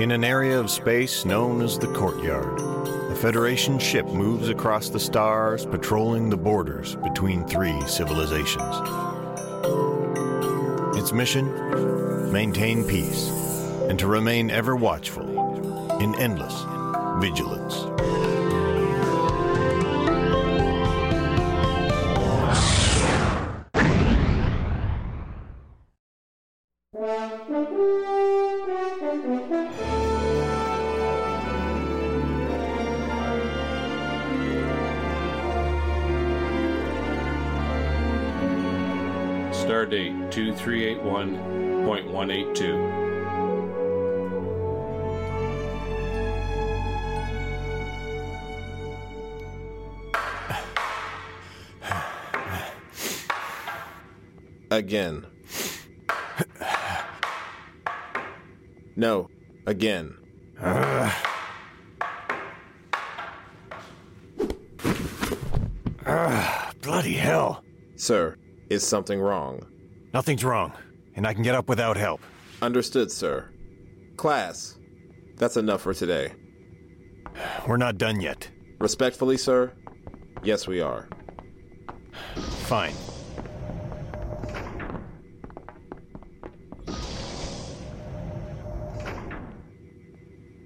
In an area of space known as the Courtyard, a Federation ship moves across the stars, patrolling the borders between three civilizations. Its mission? Maintain peace, and to remain ever watchful, in endless vigilance. Stardate 2381.182. Again. No, again. Bloody hell! Sir, is something wrong? Nothing's wrong, and I can get up without help. Understood, sir. Class, that's enough for today. We're not done yet. Respectfully, sir, yes, we are. Fine.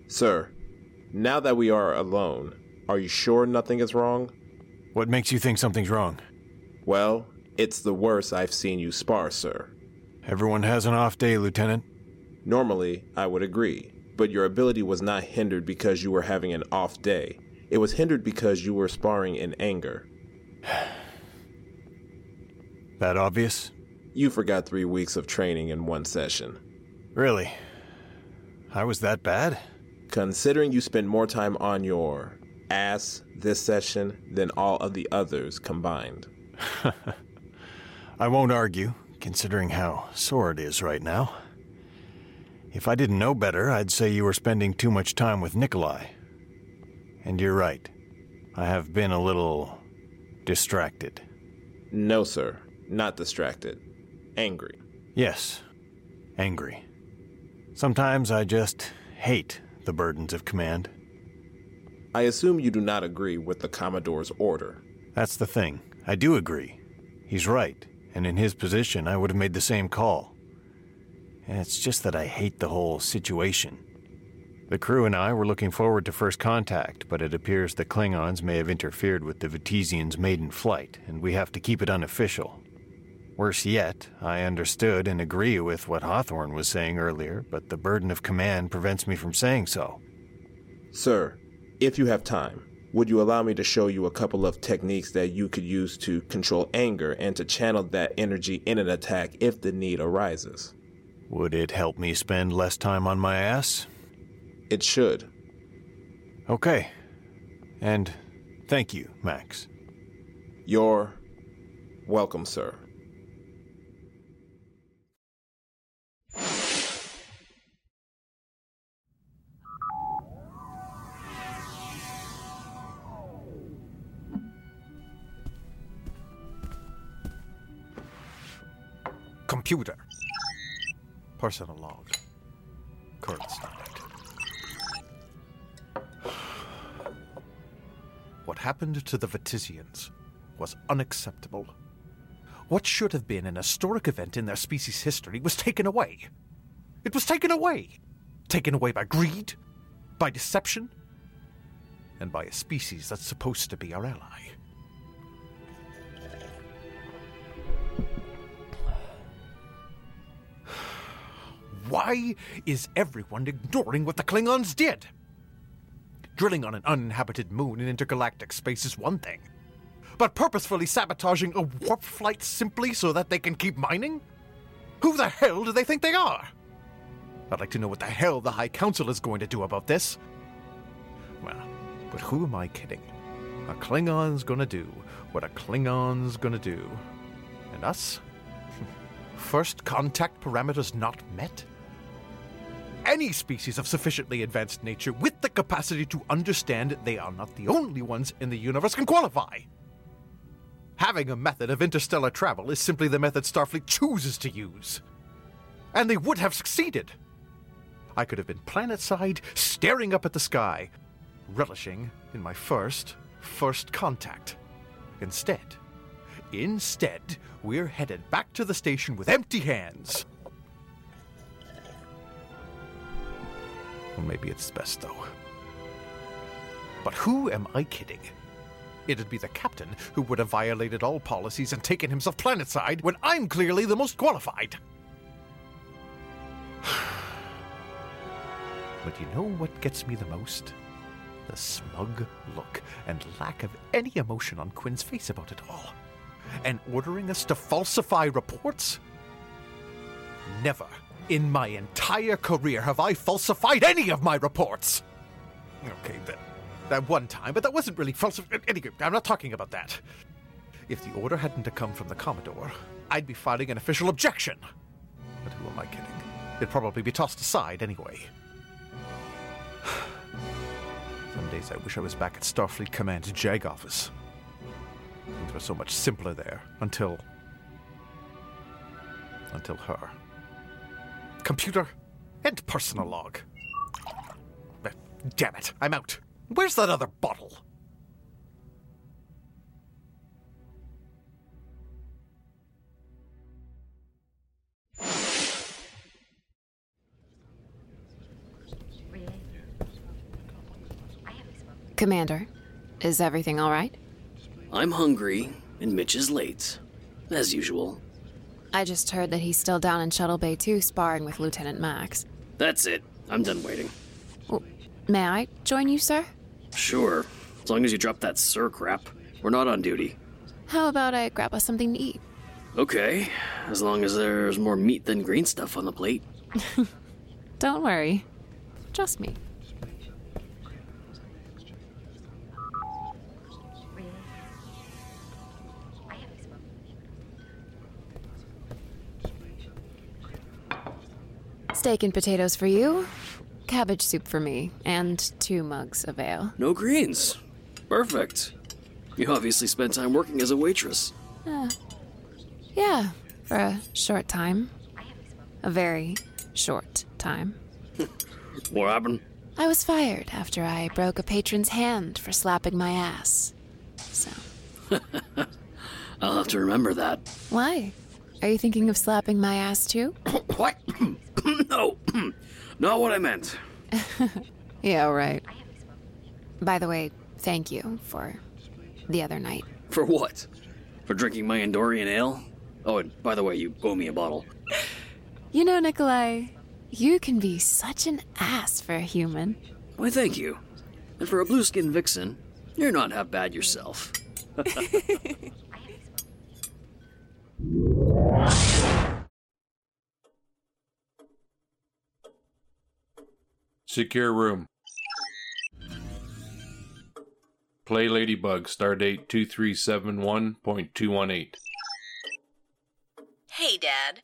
Sir, now that we are alone, are you sure nothing is wrong? What makes you think something's wrong? Well, it's the worst I've seen you spar, sir. Everyone has an off day, Lieutenant. Normally, I would agree, but your ability was not hindered because you were having an off day. It was hindered because you were sparring in anger. That obvious? You forgot three weeks of training in one session. Really? I was that bad? Considering you spend more time on your ass this session than all of the others combined. I won't argue, considering how sore it is right now. If I didn't know better, I'd say you were spending too much time with Nikolai. And you're right. I have been a little distracted. No, sir. Not distracted. Angry. Yes, angry. Sometimes I just hate the burdens of command. I assume you do not agree with the Commodore's order. That's the thing. I do agree. He's right, and in his position, I would have made the same call. It's just that I hate the whole situation. The crew and I were looking forward to first contact, but it appears the Klingons may have interfered with the Vitesians' maiden flight, and we have to keep it unofficial. Worse yet, I understood and agree with what Hawthorne was saying earlier, but the burden of command prevents me from saying so. Sir, if you have time, would you allow me to show you a couple of techniques that you could use to control anger and to channel that energy in an attack if the need arises? Would it help me spend less time on my ass? It should. Okay. And thank you, Max. You're welcome, sir. Computer. Personal log. Current start. What happened to the Vitesians was unacceptable. What should have been an historic event in their species' history was taken away. It was taken away. Taken away by greed, by deception, and by a species that's supposed to be our ally. Why is everyone ignoring what the Klingons did? Drilling on an uninhabited moon in intergalactic space is one thing, but purposefully sabotaging a warp flight simply so that they can keep mining? Who the hell do they think they are? I'd like to know what the hell the High Council is going to do about this. Well, but who am I kidding? A Klingon's gonna do what a Klingon's gonna do. And us? First contact parameters not met? Any species of sufficiently advanced nature with the capacity to understand they are not the only ones in the universe can qualify. Having a method of interstellar travel is simply the method Starfleet chooses to use. And they would have succeeded. I could have been planetside, staring up at the sky, relishing in my first, first contact. Instead, instead, we're headed back to the station with empty hands. Well, maybe it's best, though. But who am I kidding? It'd be the captain who would have violated all policies and taken himself planetside when I'm clearly the most qualified. but you know what gets me the most? The smug look and lack of any emotion on Quinn's face about it all. And ordering us to falsify reports? Never in my entire career have I falsified any of my reports! Okay, that, that one time, but that wasn't really falsified. Anyway, I'm not talking about that. If the order hadn't come from the Commodore, I'd be filing an official objection. But who am I kidding? It'd probably be tossed aside anyway. Some days I wish I was back at Starfleet Command's JAG office. Things were so much simpler there until. until her. Computer and personal log. Uh, Damn it, I'm out. Where's that other bottle? Commander, is everything all right? I'm hungry, and Mitch is late. As usual. I just heard that he's still down in Shuttle Bay 2 sparring with Lieutenant Max. That's it. I'm done waiting. May I join you, sir? Sure. As long as you drop that sir crap. We're not on duty. How about I grab us something to eat? Okay. As long as there's more meat than green stuff on the plate. Don't worry. Trust me. Steak and potatoes for you, cabbage soup for me, and two mugs of ale. No greens. Perfect. You obviously spent time working as a waitress. Uh, yeah, for a short time. A very short time. What happened? I was fired after I broke a patron's hand for slapping my ass. So, I'll have to remember that. why? Are you thinking of slapping my ass too? What? no. not what I meant. Yeah, right. By the way, thank you for the other night. For what? For drinking my Andorian ale? Oh, and by the way, you owe me a bottle. You know, Nikolai, you can be such an ass for a human. Why, thank you. And for a blue skin vixen, you're not half bad yourself. Secure room. Play Ladybug, stardate 2371.218. Hey, Dad.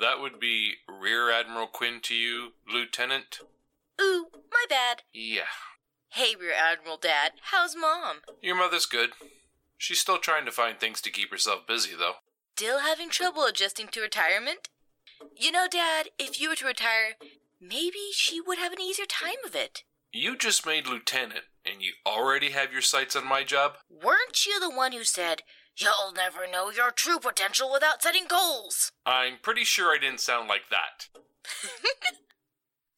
That would be Rear Admiral Quinn to you, Lieutenant? Ooh, my bad. Yeah. Hey, Rear Admiral Dad. How's Mom? Your mother's good. She's still trying to find things to keep herself busy, though. Still having trouble adjusting to retirement? You know, Dad, if you were to retire, maybe she would have an easier time of it. You just made Lieutenant, and you already have your sights on my job? Weren't you the one who said, You'll never know your true potential without setting goals? I'm pretty sure I didn't sound like that.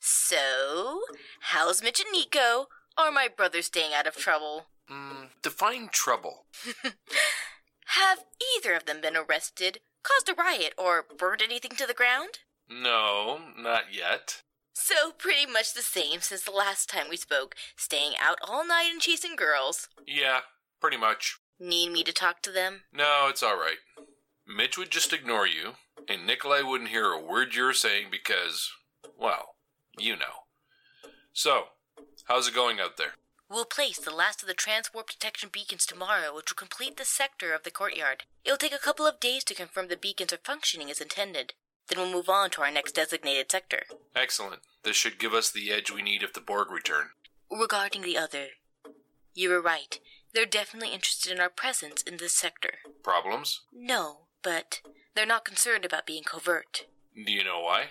So, how's Mitch and Nico? Are my brothers staying out of trouble? Mm, define trouble. Have either of them been arrested, caused a riot, or burned anything to the ground? No, not yet. So, pretty much the same since the last time we spoke, staying out all night and chasing girls. Yeah, pretty much. Need me to talk to them? No, it's alright. Mitch would just ignore you, and Nikolai wouldn't hear a word you were saying because, well, you know. So, how's it going out there? We'll place the last of the transwarp detection beacons tomorrow, which will complete the sector of the courtyard. It'll take a couple of days to confirm the beacons are functioning as intended. Then we'll move on to our next designated sector. Excellent. This should give us the edge we need if the Borg return. Regarding the other, you were right. They're definitely interested in our presence in this sector. Problems? No, but they're not concerned about being covert. Do you know why?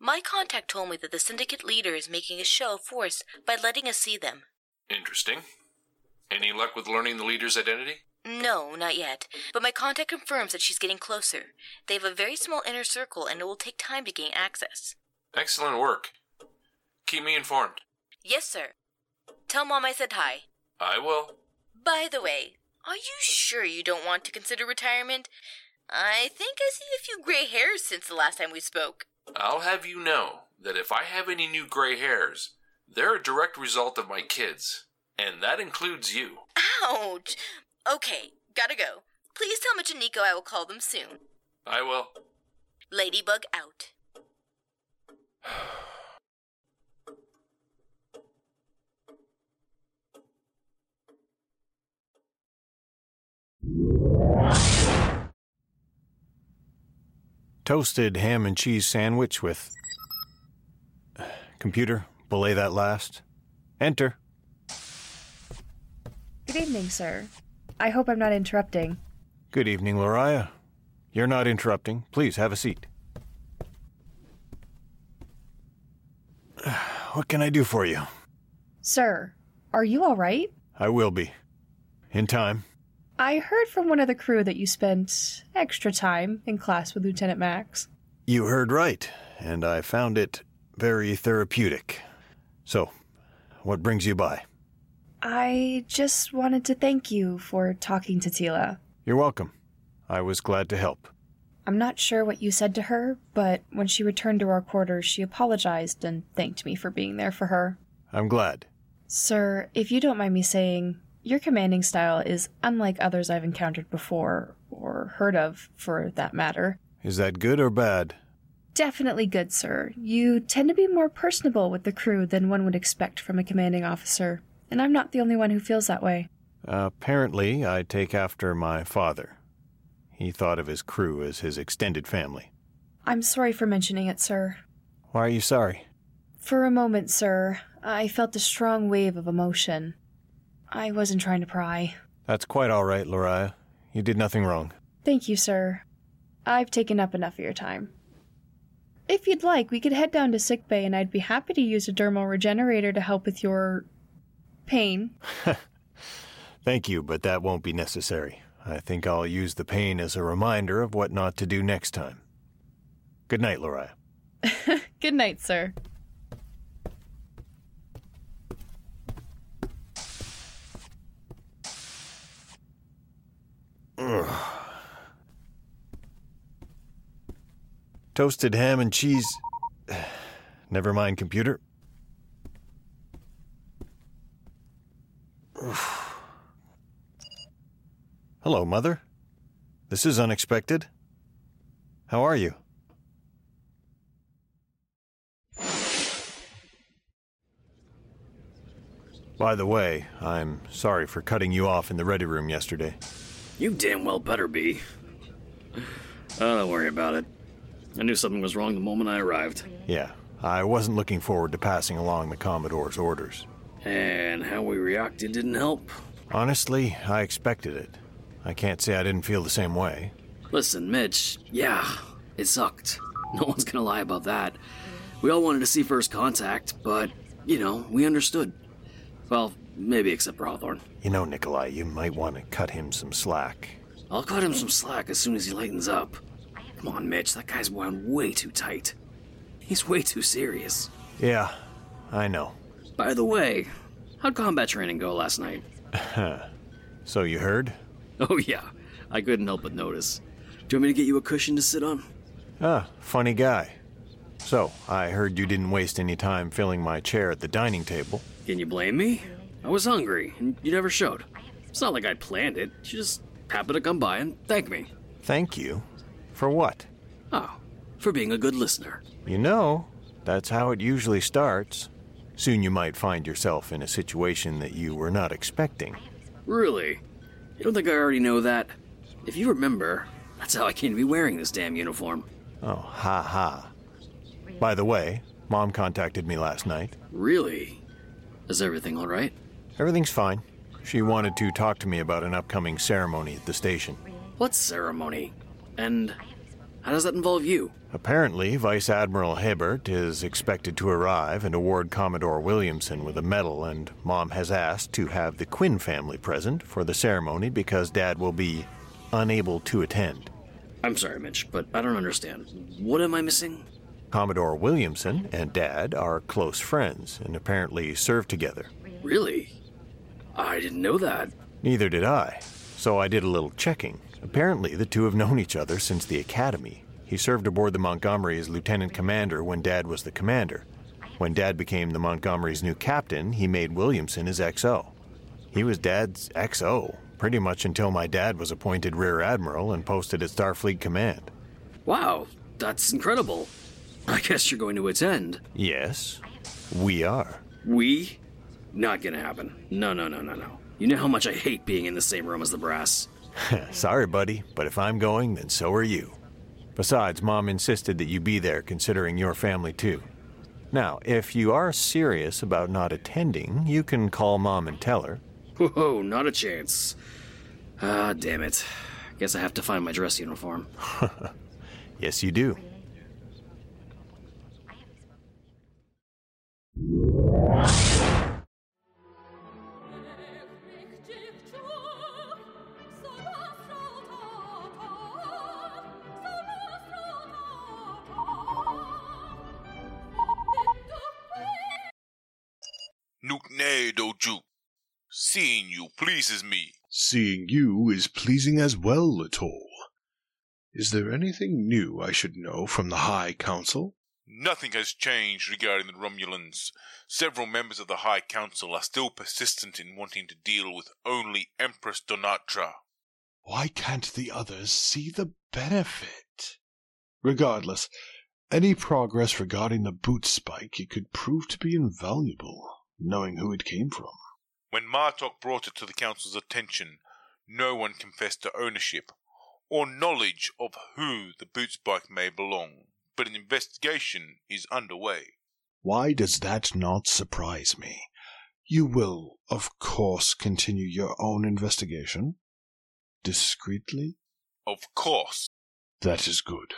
My contact told me that the syndicate leader is making a show of force by letting us see them. Interesting. Any luck with learning the leader's identity? No, not yet. But my contact confirms that she's getting closer. They have a very small inner circle, and it will take time to gain access. Excellent work. Keep me informed. Yes, sir. Tell Mom I said hi. I will. By the way, are you sure you don't want to consider retirement? I think I see a few gray hairs since the last time we spoke. I'll have you know that if I have any new gray hairs, they're a direct result of my kids. And that includes you. Ouch! Okay, gotta go. Please tell Mitch and Nico I will call them soon. I will. Ladybug out. Toasted ham and cheese sandwich with. Uh, computer, belay that last. Enter. Good evening, sir. I hope I'm not interrupting. Good evening, Lariah. You're not interrupting. Please have a seat. What can I do for you? Sir, are you all right? I will be. In time. I heard from one of the crew that you spent extra time in class with Lieutenant Max. You heard right, and I found it very therapeutic. So, what brings you by? I just wanted to thank you for talking to Tila. You're welcome. I was glad to help. I'm not sure what you said to her, but when she returned to our quarters, she apologized and thanked me for being there for her. I'm glad. Sir, if you don't mind me saying, your commanding style is unlike others I've encountered before, or heard of, for that matter. Is that good or bad? Definitely good, sir. You tend to be more personable with the crew than one would expect from a commanding officer, and I'm not the only one who feels that way. apparently, I take after my father. He thought of his crew as his extended family. I'm sorry for mentioning it, sir. Why are you sorry? For a moment, sir, I felt a strong wave of emotion. I wasn't trying to pry. That's quite all right, Lariah. You did nothing wrong. Thank you, sir. I've taken up enough of your time. If you'd like, we could head down to sickbay and I'd be happy to use a dermal regenerator to help with your pain. Thank you, but that won't be necessary. I think I'll use the pain as a reminder of what not to do next time. Good night, Lariah. Good night, sir. Toasted ham and cheese. Never mind, computer. Hello, Mother. This is unexpected. How are you? By the way, I'm sorry for cutting you off in the ready room yesterday. You damn well better be. Oh, don't worry about it. I knew something was wrong the moment I arrived. Yeah, I wasn't looking forward to passing along the Commodore's orders. And how we reacted didn't help. Honestly, I expected it. I can't say I didn't feel the same way. Listen, Mitch, yeah, it sucked. No one's gonna lie about that. We all wanted to see first contact, but, you know, we understood. Well, maybe except for Hawthorne. You know, Nikolai, you might want to cut him some slack. I'll cut him some slack as soon as he lightens up. Come on, Mitch, that guy's wound way too tight. He's way too serious. Yeah, I know. By the way, how'd combat training go last night? So you heard? Oh, yeah, I couldn't help but notice. Do you want me to get you a cushion to sit on? Ah, funny guy. So, I heard you didn't waste any time filling my chair at the dining table. Can you blame me? I was hungry, and you never showed. It's not like I planned it. You just happened to come by and thank me. Thank you. For what? Oh, for being a good listener. You know, that's how it usually starts. Soon you might find yourself in a situation that you were not expecting. Really? You don't think I already know that? If you remember, that's how I came to be wearing this damn uniform. Oh, ha ha. By the way, Mom contacted me last night. Really? Is everything alright? Everything's fine. She wanted to talk to me about an upcoming ceremony at the station. What ceremony? And How does that involve you? Apparently, Vice Admiral Hibbert is expected to arrive and award Commodore Williamson with a medal, and Mom has asked to have the Quinn family present for the ceremony because Dad will be unable to attend. I'm sorry, Mitch, but I don't understand. What am I missing? Commodore Williamson and Dad are close friends and apparently served together. Really? I didn't know that. Neither did I, so I did a little checking. Apparently, the two have known each other since the academy. He served aboard the Montgomery as lieutenant commander when Dad was the commander. When Dad became the Montgomery's new captain, he made Williamson his XO. He was Dad's XO, pretty much until my dad was appointed Rear Admiral and posted at Starfleet Command. Wow, that's incredible. I guess you're going to attend. Yes, we are. We? Not gonna happen. No, no, no, no, no. You know how much I hate being in the same room as the brass. Sorry, buddy, but if I'm going, then so are you. Besides, Mom insisted that you be there considering your family too. Now, if you are serious about not attending, you can call Mom and tell her. Whoa, not a chance. Ah, damn it. Guess I have to find my dress uniform. Yes, you do. Nukne doju. Seeing you pleases me. Seeing you is pleasing as well, Latol. Is there anything new I should know from the High Council? Nothing has changed regarding the Romulans. Several members of the High Council are still persistent in wanting to deal with only Empress Donatra. Why can't the others see the benefit? Regardless, any progress regarding the boot spike it could prove to be invaluable, knowing who it came from. When Martok brought it to the Council's attention, no one confessed to ownership or knowledge of who the boot spike may belong, but an investigation is underway. Why does that not surprise me? You will, of course, continue your own investigation? Discreetly? Of course. That is good.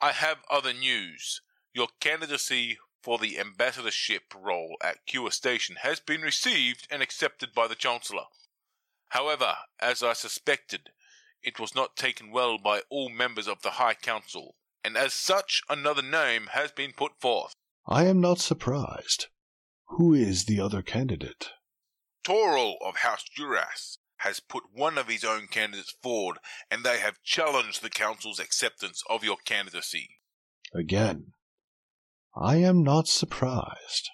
I have other news. Your candidacy for the ambassadorship role at Cure Station has been received and accepted by the Chancellor. However, as I suspected, it was not taken well by all members of the High Council, and as such, another name has been put forth. I am not surprised. Who is the other candidate? Toro of House Duras has put one of his own candidates forward, and they have challenged the Council's acceptance of your candidacy. Again, I am not surprised.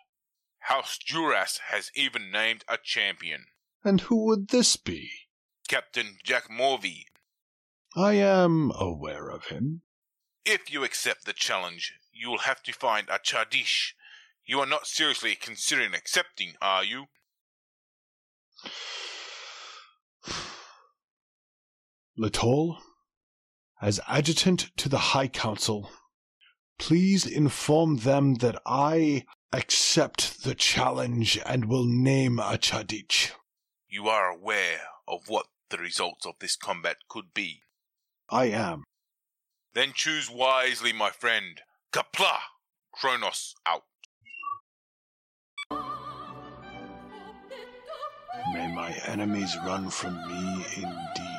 House Duras has even named a champion, And who would this be? Captain Jack Morvey. I am aware of him. If you accept the challenge, you will have to find a cha'DIch. You are not seriously considering accepting, are you? Latol, as adjutant to the High Council, please inform them that I accept the challenge and will name a cha'DIch. You are aware of what the results of this combat could be. I am. Then choose wisely, my friend. Qapla'! Kronos out. May my enemies run from me indeed.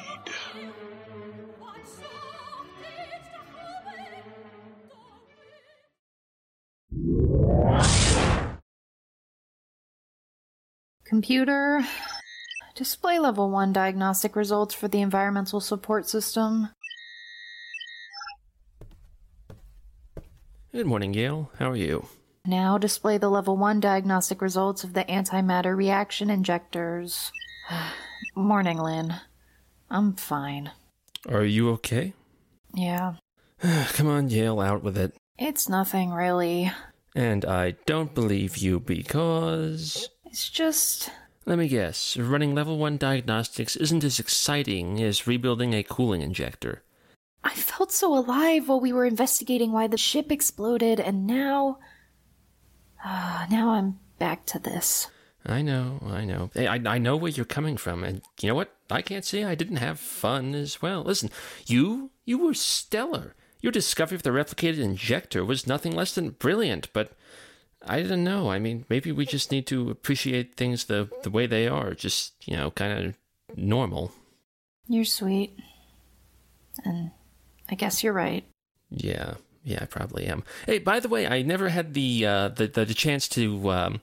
Computer, display level 1 diagnostic results for the environmental support system. Good morning, Yale. How are you? Now display the level 1 diagnostic results of the antimatter reaction injectors. Morning, Lynn. I'm fine. Are you okay? Yeah, Come on, Yale, out with it. it's nothing really. And I don't believe you because. It's just. Let me guess, running level 1 diagnostics isn't as exciting as rebuilding a cooling injector. I felt so alive while we were investigating why the ship exploded, and now. Ah, now I'm back to this. I know, I know. Hey, I, I know where you're coming from, and you know what? I can't say I didn't have fun as well. Listen, you, you were stellar. Your discovery of the replicated injector was nothing less than brilliant, but I don't know. I mean, maybe we just need to appreciate things the, the way they are, just, you know, kind of normal. You're sweet. And I guess you're right. Yeah, yeah, I probably am. Hey, by the way, I never had the uh, the, the the chance to um,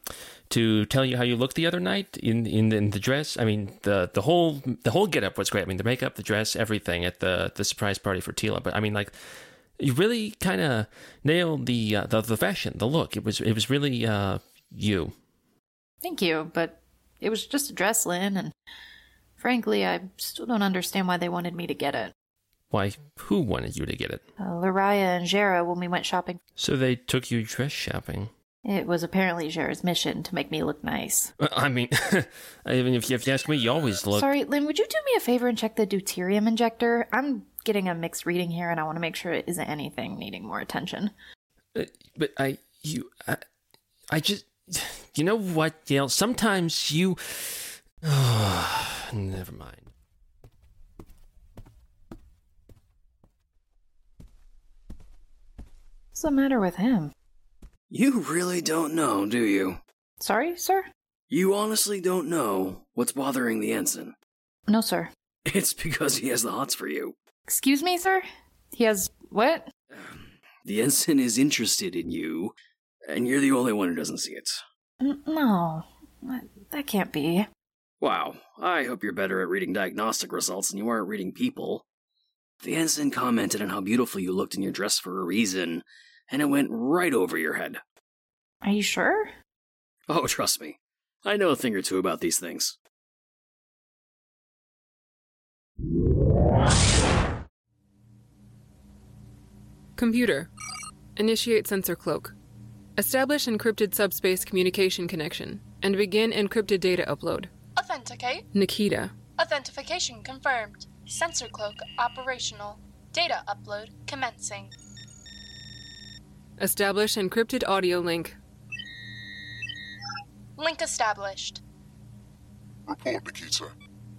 to tell you how you looked the other night in, in in the dress. I mean, the the whole the whole getup was great. I mean, the makeup, the dress, everything at the the surprise party for Tila. But I mean, like, you really kind of nailed the, uh, the the fashion, the look. It was it was really uh, you. Thank you, but it was just a dress, Lynn, and frankly, I still don't understand why they wanted me to get it. Why? Who wanted you to get it? Uh, Lariah and Jera when we went shopping. So they took you dress shopping. It was apparently Jera's mission to make me look nice. Well, I mean, I mean, if you, if you ask me, you always look. Sorry, Lynn, would you do me a favor and check the deuterium injector? I'm getting a mixed reading here, and I want to make sure it isn't anything needing more attention. Uh, but I, you, I, I just, you know what, Dale? Sometimes you. never mind. What's the matter with him? You really don't know, do you? Sorry, sir? You honestly don't know what's bothering the ensign. No, sir. It's because he has the hots for you. Excuse me, sir? He has what? The ensign is interested in you, and you're the only one who doesn't see it. N- no, that, that can't be. Wow, I hope you're better at reading diagnostic results than you are at reading people. The ensign commented on how beautiful you looked in your dress for a reason, and it went right over your head. Are you sure? Oh, trust me. I know a thing or two about these things. Computer. Initiate sensor cloak. Establish encrypted subspace communication connection and begin encrypted data upload. Authenticate. Nikita. Authentication confirmed. Sensor cloak operational. Data upload commencing. Establish encrypted audio link. Link established. Report, Nikita.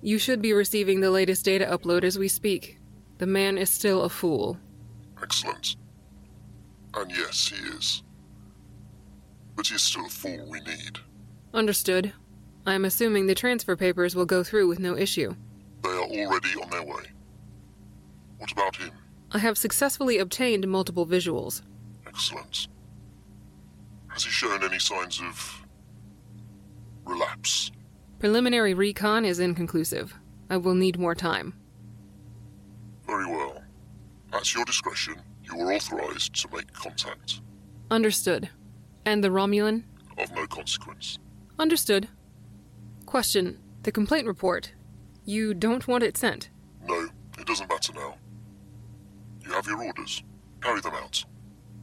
You should be receiving the latest data upload as we speak. The man is still a fool. Excellent. And yes, he is. But he's still a fool we need. Understood. I'm assuming the transfer papers will go through with no issue. They are already on their way. What about him? I have successfully obtained multiple visuals. Excellent. Has he shown any signs of relapse? Preliminary recon is inconclusive. I will need more time. Very well. At your discretion, you are authorized to make contact. Understood. And the Romulan? Of no consequence. Understood. Question The complaint report. You don't want it sent? No, it doesn't matter now. You have your orders. Carry them out.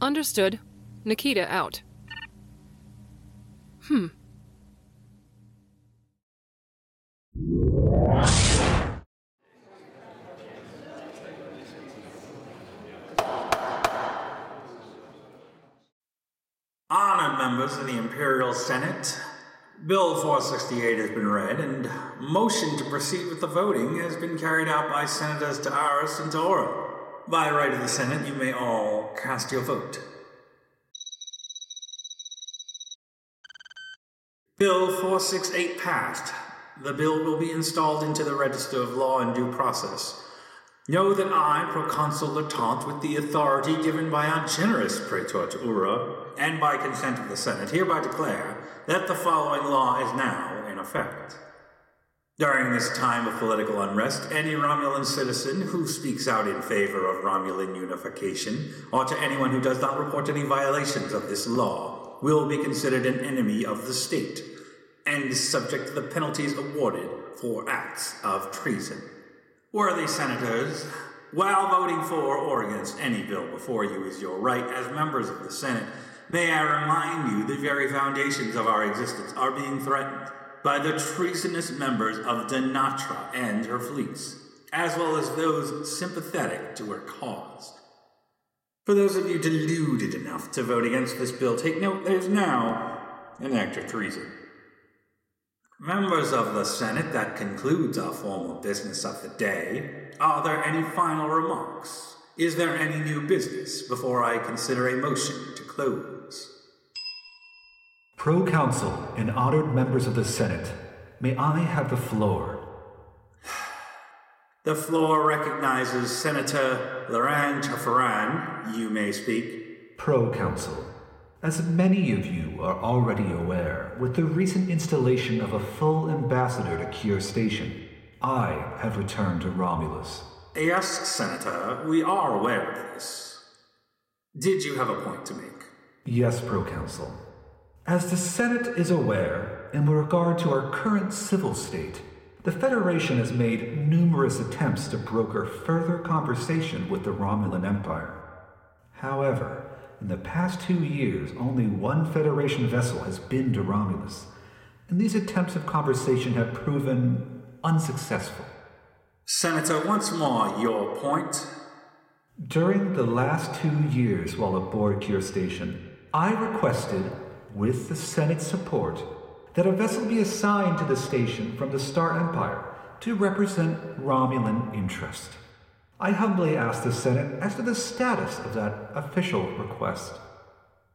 Understood. Nikita out. Hmm. Honored members of the Imperial Senate, Bill 468 has been read, and motion to proceed with the voting has been carried out by Senators Ta'aris and Tora. By right of the Senate, you may all cast your vote. Bill 468 passed. The bill will be installed into the Register of Law and Due Process. Know that I, Proconsul Latant, with the authority given by our generous Praetor Tal'Aura, and by consent of the Senate, hereby declare that the following law is now in effect. During this time of political unrest, any Romulan citizen who speaks out in favor of Romulan unification, or to anyone who does not report any violations of this law, will be considered an enemy of the state, and subject to the penalties awarded for acts of treason. Worthy senators, while voting for or against any bill before you is your right as members of the Senate, may I remind you the very foundations of our existence are being threatened by the treasonous members of Donatra and her fleets, as well as those sympathetic to her cause. For those of you deluded enough to vote against this bill, take note there's now an act of treason. Members of the Senate, that concludes our formal business of the day. Are there any final remarks? Is there any new business before I consider a motion to close? Proconsul and honored members of the Senate, may I have the floor? The floor recognizes Senator Laurent Chafaran. You may speak. Proconsul, as many of you are already aware, with the recent installation of a full ambassador to Cure Station, I have returned to Romulus. Yes, Senator, we are aware of this. Did you have a point to make? Yes, Proconsul. As the Senate is aware, in regard to our current civil state, the Federation has made numerous attempts to broker further conversation with the Romulan Empire. However, in the past two years, only one Federation vessel has been to Romulus, and these attempts of conversation have proven unsuccessful. Senator, once more, your point. During the last two years while aboard Cure Station, I requested, with the Senate's support, that a vessel be assigned to the station from the Star Empire to represent Romulan interest. I humbly ask the Senate as to the status of that official request.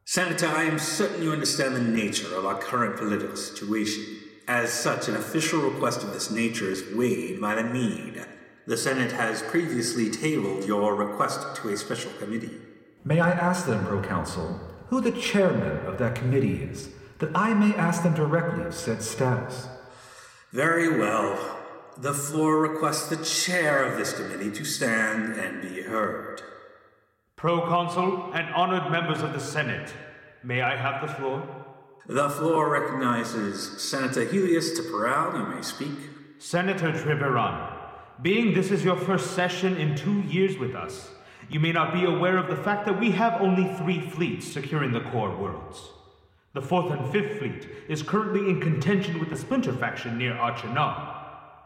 Senator, I am certain you understand the nature of our current political situation. As such, an official request of this nature is weighed by the need. The Senate has previously tabled your request to a special committee. May I ask them, Proconsul, who the chairman of that committee is, that I may ask them directly of said status? Very well. The floor requests the chair of this committee to stand and be heard. Proconsul and honored members of the Senate, may I have the floor? The floor recognizes Senator Helios Tipperal. You may speak. Senator Treveron, being this is your first session in two years with us, you may not be aware of the fact that we have only three fleets securing the core worlds. The fourth and fifth fleet is currently in contention with the Splinter faction near Achernar.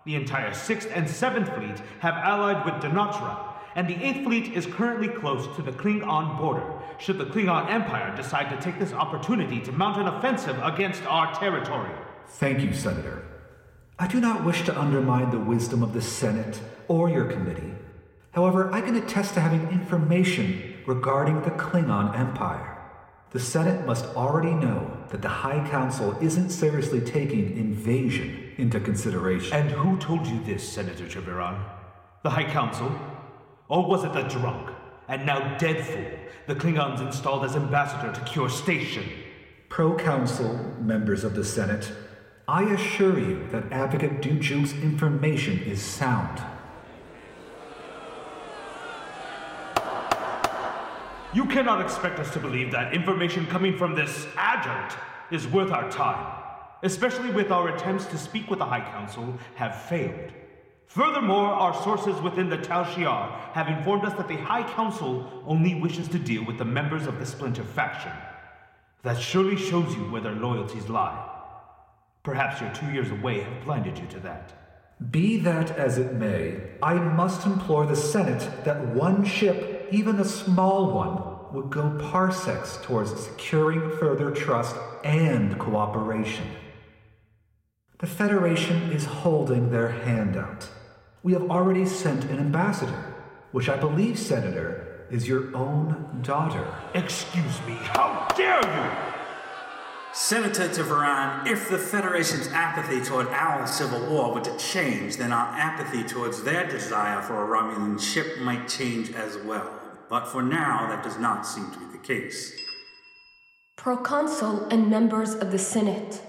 The entire sixth and seventh fleet have allied with Donatra, and the eighth fleet is currently close to the Klingon border, should the Klingon Empire decide to take this opportunity to mount an offensive against our territory. Thank you, Senator. I do not wish to undermine the wisdom of the Senate or your committee. However, I can attest to having information regarding the Klingon Empire. The Senate must already know that the High Council isn't seriously taking invasion into consideration. And who told you this, Senator Treveron? The High Council? Or was it the drunk, and now dead fool, the Klingons installed as ambassador to Cure Station? Proconsul, members of the Senate, I assure you that Advocate Du'JuQ's information is sound. You cannot expect us to believe that information coming from this adjunct is worth our time, especially with our attempts to speak with the High Council have failed. Furthermore, our sources within the Tal Shiar have informed us that the High Council only wishes to deal with the members of the Splinter faction. That surely shows you where their loyalties lie. Perhaps your two years away have blinded you to that. Be that as it may, I must implore the Senate that one ship, even a small one, would go parsecs towards securing further trust and cooperation. The Federation is holding their hand out. We have already sent an ambassador, which I believe, Senator, is your own daughter. Excuse me, how dare you! Senator Tiveran, if the Federation's apathy toward our civil war were to change, then our apathy towards their desire for a Romulan ship might change as well. But for now, that does not seem to be the case. Proconsul and members of the Senate.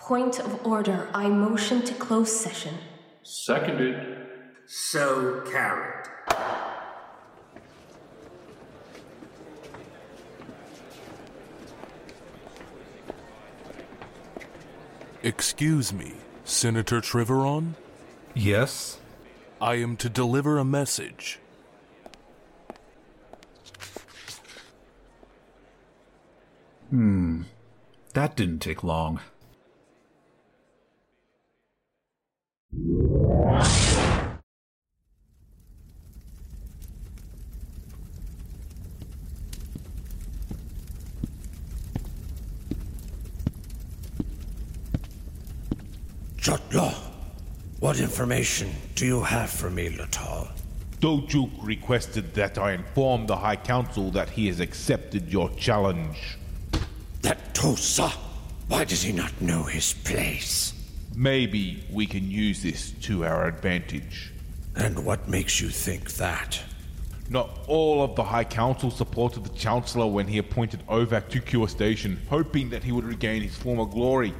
Point of order. I motion to close session. Seconded. So carried. Excuse me, Senator Treveron? Yes? I am to deliver a message. Hmm. That didn't take long. Jutla, what information do you have for me, Latal? Du'JuQ requested that I inform the High Council that he has accepted your challenge. That Tosa! Why does he not know his place? Maybe we can use this to our advantage. And what makes you think that? Not all of the High Council supported the Chancellor when he appointed Ovak to Cure Station, hoping that he would regain his former glory.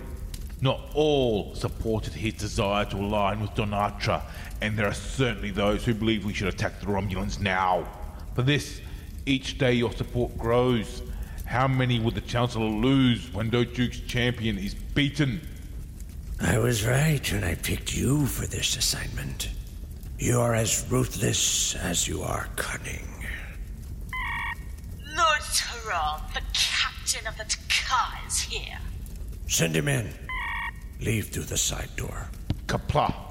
Not all supported his desire to align with Donatra, and there are certainly those who believe we should attack the Romulans now. For this, each day your support grows. How many would the Chancellor lose when Du'JuQ's champion is beaten? I was right when I picked you for this assignment. You are as ruthless as you are cunning. Lord Taral, the captain of the Taka, is here. Send him in. Leave through the side door. Qapla'.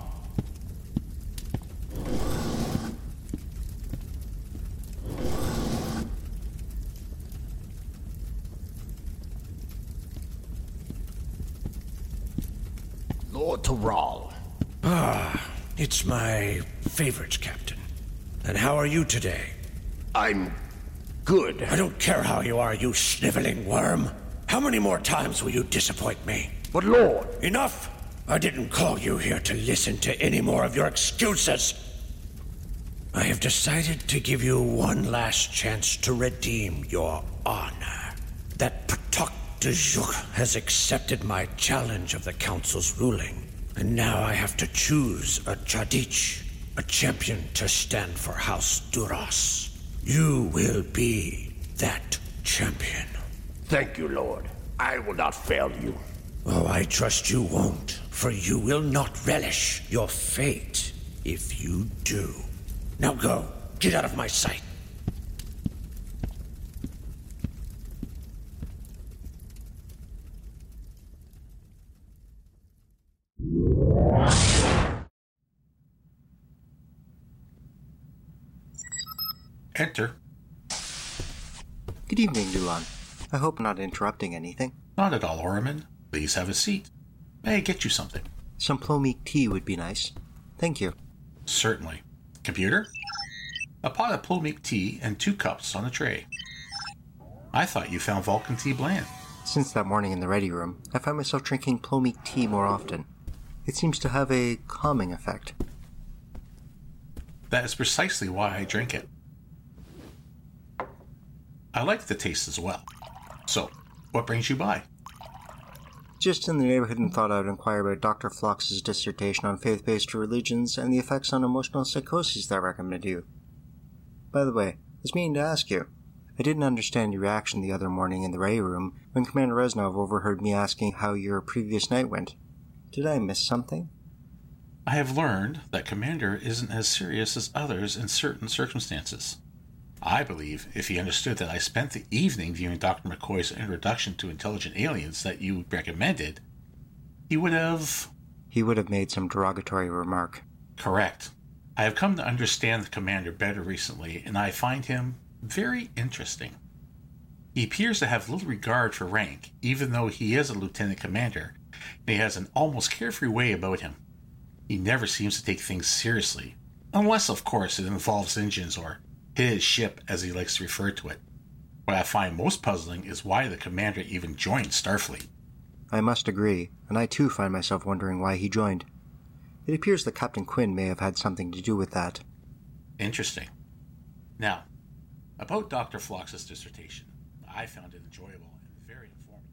Lord Taral. Ah, it's my favorite captain. And how are you today? I'm good. I don't care how you are, you sniveling worm. How many more times will you disappoint me? But Lord. Enough! I didn't call you here to listen to any more of your excuses. I have decided to give you one last chance to redeem your honor. Patok has accepted my challenge of the Council's ruling, and now I have to choose a cha'DIch, a champion to stand for House Duras. You will be that champion. Thank you, Lord. I will not fail you. Oh, I trust you won't, for you will not relish your fate if you do. Now go. Get out of my sight. Enter. Good evening, Dulon. I hope I'm not interrupting anything. Not at all, Orman. Please have a seat. May I get you something? Some Plomeek tea would be nice. Thank you. Certainly. Computer? A pot of Plomeek tea and two cups on a tray. I thought you found Vulcan tea bland. Since that morning in the ready room, I find myself drinking Plomeek tea more often. It seems to have a calming effect. That is precisely why I drink it. I like the taste as well. So, what brings you by? Just in the neighborhood and thought I would inquire about Dr. Phlox's dissertation on faith based religions and the effects on emotional psychosis that recommended you. By the way, I was meaning to ask you. I didn't understand your reaction the other morning in the Ray room when Commander Reznov overheard me asking how your previous night went. Did I miss something? I have learned that Commander isn't as serious as others in certain circumstances. I believe if he understood that I spent the evening viewing Dr. McCoy's introduction to intelligent aliens that you recommended, he would have. He would have made some derogatory remark. Correct. I have come to understand the commander better recently, and I find him very interesting. He appears to have little regard for rank, even though he is a lieutenant commander, and he has an almost carefree way about him. He never seems to take things seriously, unless, of course, it involves engines or his ship, as he likes to refer to it. What I find most puzzling is why the commander even joined Starfleet. I must agree, and I too find myself wondering why he joined. It appears that Captain Quinn may have had something to do with that. Interesting. Now, about Dr. Phlox's dissertation, I found it enjoyable and very informative.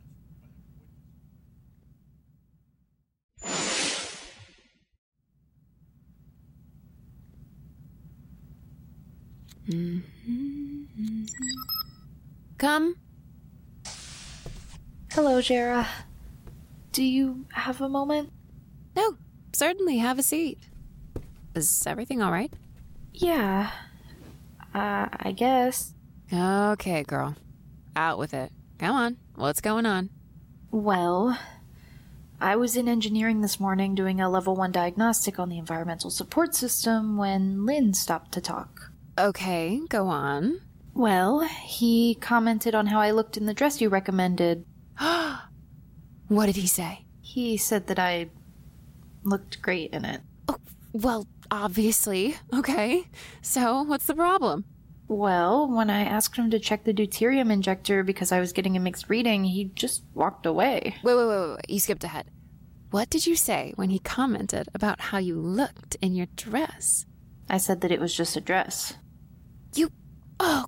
Come. Hello, Jera. Do you have a moment? No, certainly. Have a seat. Is everything all right? Yeah. Uh, I guess. Okay, girl. Out with it. Come on. What's going on? Well, I was in engineering this morning doing a level 1 diagnostic on the environmental support system when Lynn stopped to talk. Okay, go on. Well, he commented on how I looked in the dress you recommended. what did he say? He said that I looked great in it. Oh, well, obviously. Okay. So, what's the problem? Well, when I asked him to check the deuterium injector because I was getting a mixed reading, he just walked away. Wait, wait, wait, wait. You skipped ahead. What did you say when he commented about how you looked in your dress? I said that it was just a dress. You. Oh.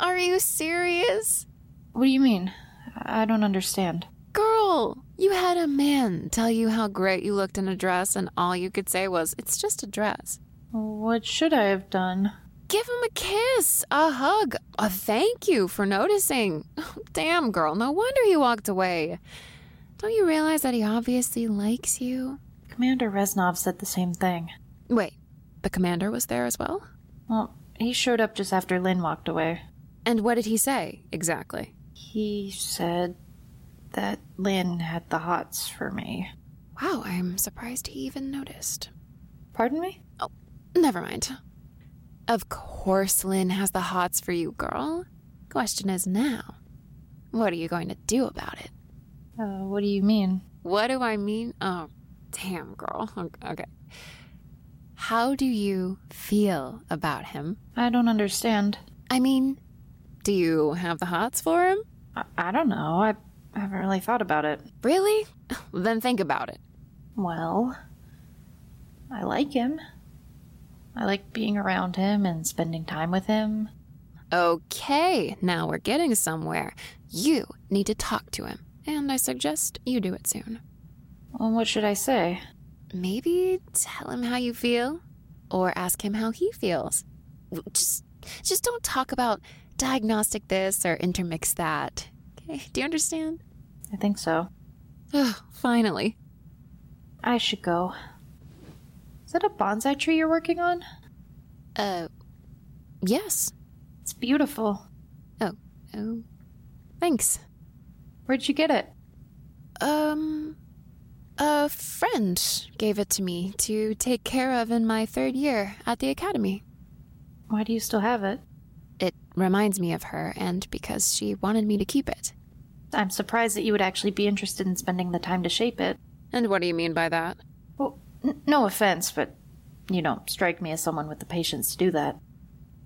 Are you serious? What do you mean? I don't understand. Girl, you had a man tell you how great you looked in a dress, and all you could say was, it's just a dress. What should I have done? Give him a kiss, a hug, a thank you for noticing. Damn, girl, no wonder he walked away. Don't you realize that he obviously likes you? Commander Reznov said the same thing. Wait, the commander was there as well? Well, he showed up just after Lynn walked away. And what did he say, exactly? He said that Lynn had the hots for me. Wow, I'm surprised he even noticed. Pardon me? Oh, never mind. Of course Lynn has the hots for you, girl. Question is now, what are you going to do about it? Uh, what do you mean? What do I mean? Oh, damn, girl. Okay. How do you feel about him? I don't understand. I mean, do you have the hots for him? I, I don't know. I haven't really thought about it. Really? then think about it. Well, I like him. I like being around him and spending time with him. Okay, now we're getting somewhere. You need to talk to him, and I suggest you do it soon. Well, what should I say? Maybe tell him how you feel, or ask him how he feels. Just, just don't talk about diagnostic this or intermix that. Okay, do you understand? I think so. Oh, finally. I should go. Is that a bonsai tree you're working on? Uh, yes. It's beautiful. Oh, oh, thanks. Where'd you get it? Um, a friend gave it to me to take care of in my third year at the academy. Why do you still have it? It reminds me of her, and because she wanted me to keep it. I'm surprised that you would actually be interested in spending the time to shape it. And what do you mean by that? Well, n- no offense, but you don't strike me as someone with the patience to do that.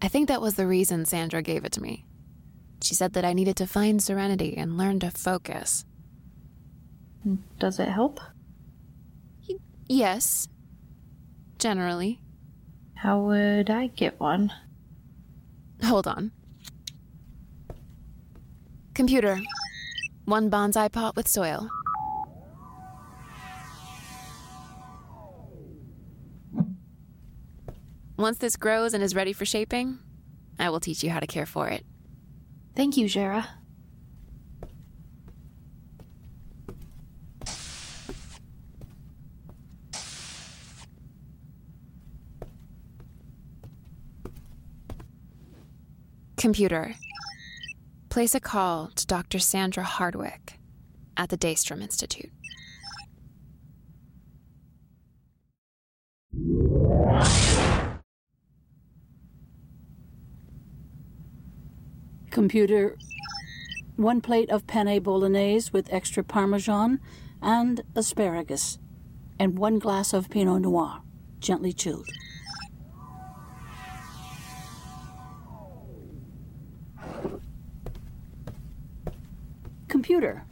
I think that was the reason Sandra gave it to me. She said that I needed to find serenity and learn to focus. Does it help? Yes. Generally. How would I get one? Hold on. Computer. One bonsai pot with soil. Once this grows and is ready for shaping, I will teach you how to care for it. Thank you, Jera. Computer. Place a call to Dr. Sandra Hardwick at the Daystrom Institute. Computer, one plate of penne bolognese with extra parmesan and asparagus, and one glass of Pinot Noir, gently chilled. Computer,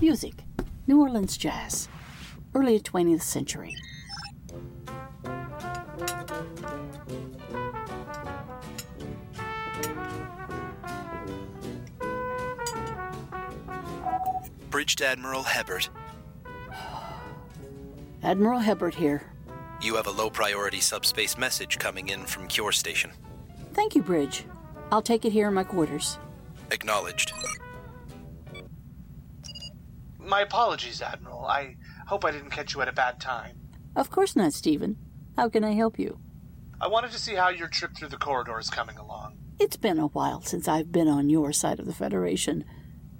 music, New Orleans jazz, early 20th century. Bridged Admiral Hebert. Admiral Hebert here. You have a low priority subspace message coming in from Cure Station. Thank you, Bridge. I'll take it here in my quarters. Acknowledged. My apologies, Admiral. I hope I didn't catch you at a bad time. Of course not, Stephen. How can I help you? I wanted to see how your trip through the corridor is coming along. It's been a while since I've been on your side of the Federation,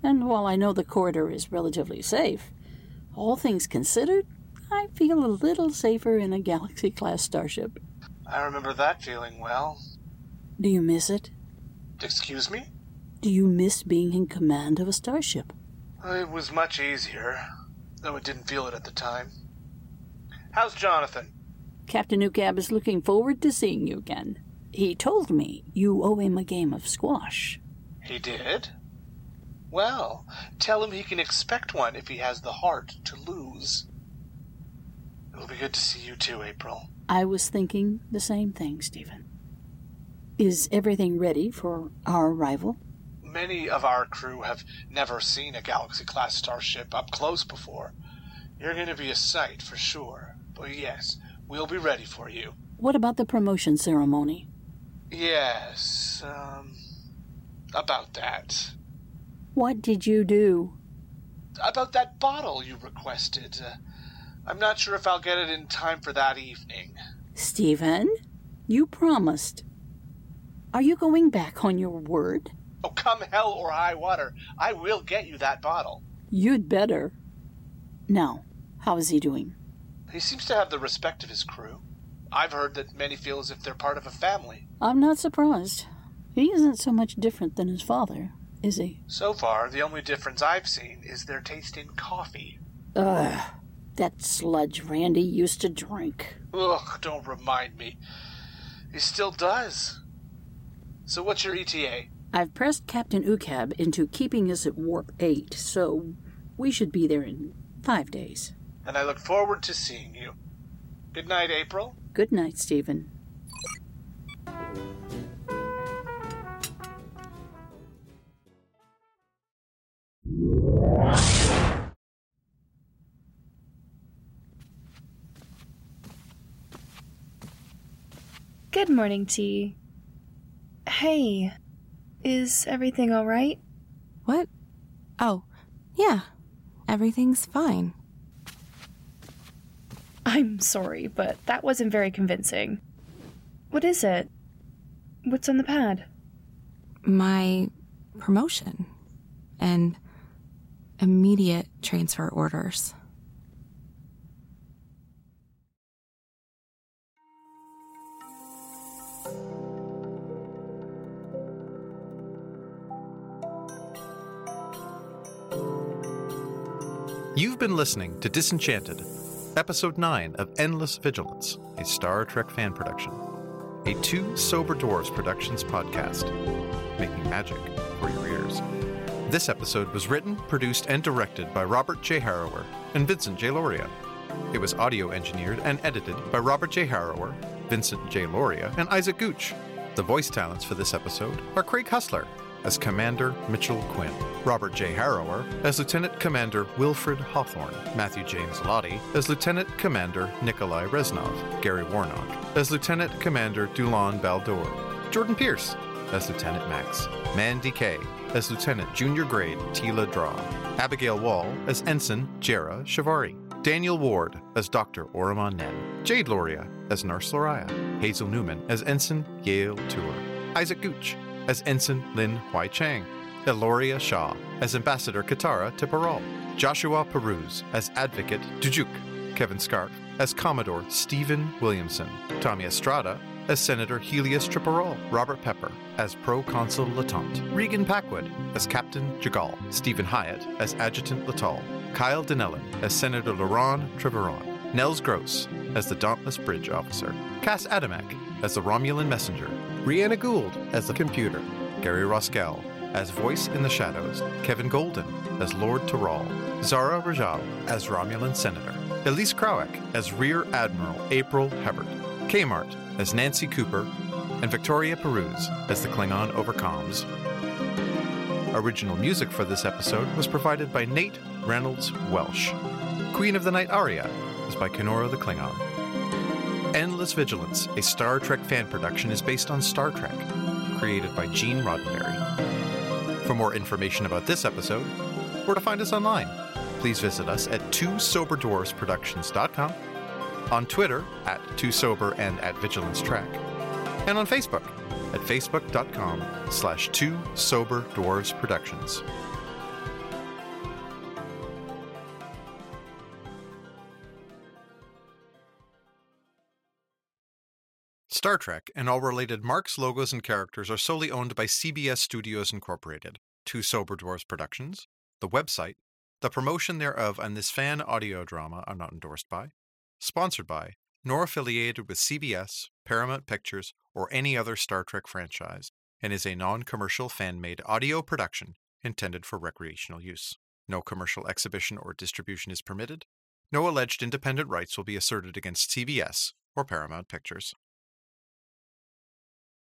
and while I know the corridor is relatively safe, all things considered, I feel a little safer in a Galaxy class starship. I remember that feeling well. Do you miss it? Excuse me? Do you miss being in command of a starship? It was much easier, though it didn't feel it at the time. How's Jonathan? Captain Ukab is looking forward to seeing you again. He told me you owe him a game of squash. He did? Well, tell him he can expect one if he has the heart to lose. It'll be good to see you too, April. I was thinking the same thing, Stephen. Is everything ready for our arrival? Many of our crew have never seen a Galaxy class starship up close before. You're going to be a sight for sure. But yes, we'll be ready for you. What about the promotion ceremony? Yes, um, about that. What did you do? About that bottle you requested. Uh, I'm not sure if I'll get it in time for that evening. Stephen, you promised. Are you going back on your word? Oh, come hell or high water, I will get you that bottle. You'd better. Now, how is he doing? He seems to have the respect of his crew. I've heard that many feel as if they're part of a family. I'm not surprised. He isn't so much different than his father, is he? So far, the only difference I've seen is their taste in coffee. Ugh, that sludge Randy used to drink. Ugh, don't remind me. He still does. So what's your ETA? I've pressed Captain Ukab into keeping us at Warp 8, so we should be there in five days. And I look forward to seeing you. Good night, April. Good night, Stephen. Good morning, T. Hey, is everything all right? What? Oh, yeah. Everything's fine. I'm sorry, but that wasn't very convincing. What is it? What's on the pad? My promotion and immediate transfer orders. You've been listening to Disenchanted, Episode 9 of Endless Vigilance, a Star Trek fan production. A Two Sober Dwarves Productions podcast, making magic for your ears. This episode was written, produced, and directed by Robert J. Harrower and Vincent J. Lauria. It was audio engineered and edited by Robert J. Harrower, Vincent J. Lauria, and Isaac Gooch. The voice talents for this episode are Craig Hustler as Commander Mitchell Quinn, Robert J. Harrower as Lieutenant Commander Wilfred Hawthorne, Matthew James Lottie as Lieutenant Commander Nikolai Reznov, Gary Warnock as Lieutenant Commander Dulon Baldur, Jordan Pierce as Lieutenant Max, Mandy Kay as Lieutenant Junior Grade Tila Draw, Abigail Wall as Ensign Jera Shivari, Daniel Ward as Dr. Oromon Nen, Jade Lauria as Nurse Loraya, Hazel Newman as Ensign Yale Tour, Isaac Gooch as Ensign Lin Huai Chang, Eloria Shaw as Ambassador Katara to Parole, Joshua Peruz as Advocate Du'JuQ, Kevin Scarf as Commodore Stephen Williamson, Tommy Estrada as Senator Helios Triparol, Robert Pepper as Pro-Consul Latente, Regan Packwood as Captain Jagal, Stephen Hyatt as Adjutant Latal, Kyle Denellen as Senator Laurent Treveron, Nels Gross as the Dauntless Bridge Officer, Cass Adamak as the Romulan Messenger, Brianna Gould as the Computer, Gary Roskell as Voice in the Shadows, Kevin Golden as Lord Tyrrell, Zara Rajab as Romulan Senator, Elise Krawick as Rear Admiral April Hebert, Kmart as Nancy Cooper, and Victoria Peruz as the Klingon Overcoms. Original music for this episode was provided by Nate Reynolds Welsh. Queen of the Night aria by Kenora the Klingon. Endless Vigilance, a Star Trek fan production, is based on Star Trek, created by Gene Roddenberry. For more information about this episode, or to find us online, please visit us at twosoberdwarvesproductions.com, on Twitter at twosober and at vigilancetrek, and on Facebook at facebook.com slash two sober dwarves productions. Star Trek and all related marks, logos, and characters are solely owned by CBS Studios Incorporated, Two Sober Dwarves Productions, the website, the promotion thereof, and this fan audio drama are not endorsed by, sponsored by, nor affiliated with CBS, Paramount Pictures, or any other Star Trek franchise, and is a non commercial fan made audio production intended for recreational use. No commercial exhibition or distribution is permitted. No alleged independent rights will be asserted against CBS or Paramount Pictures.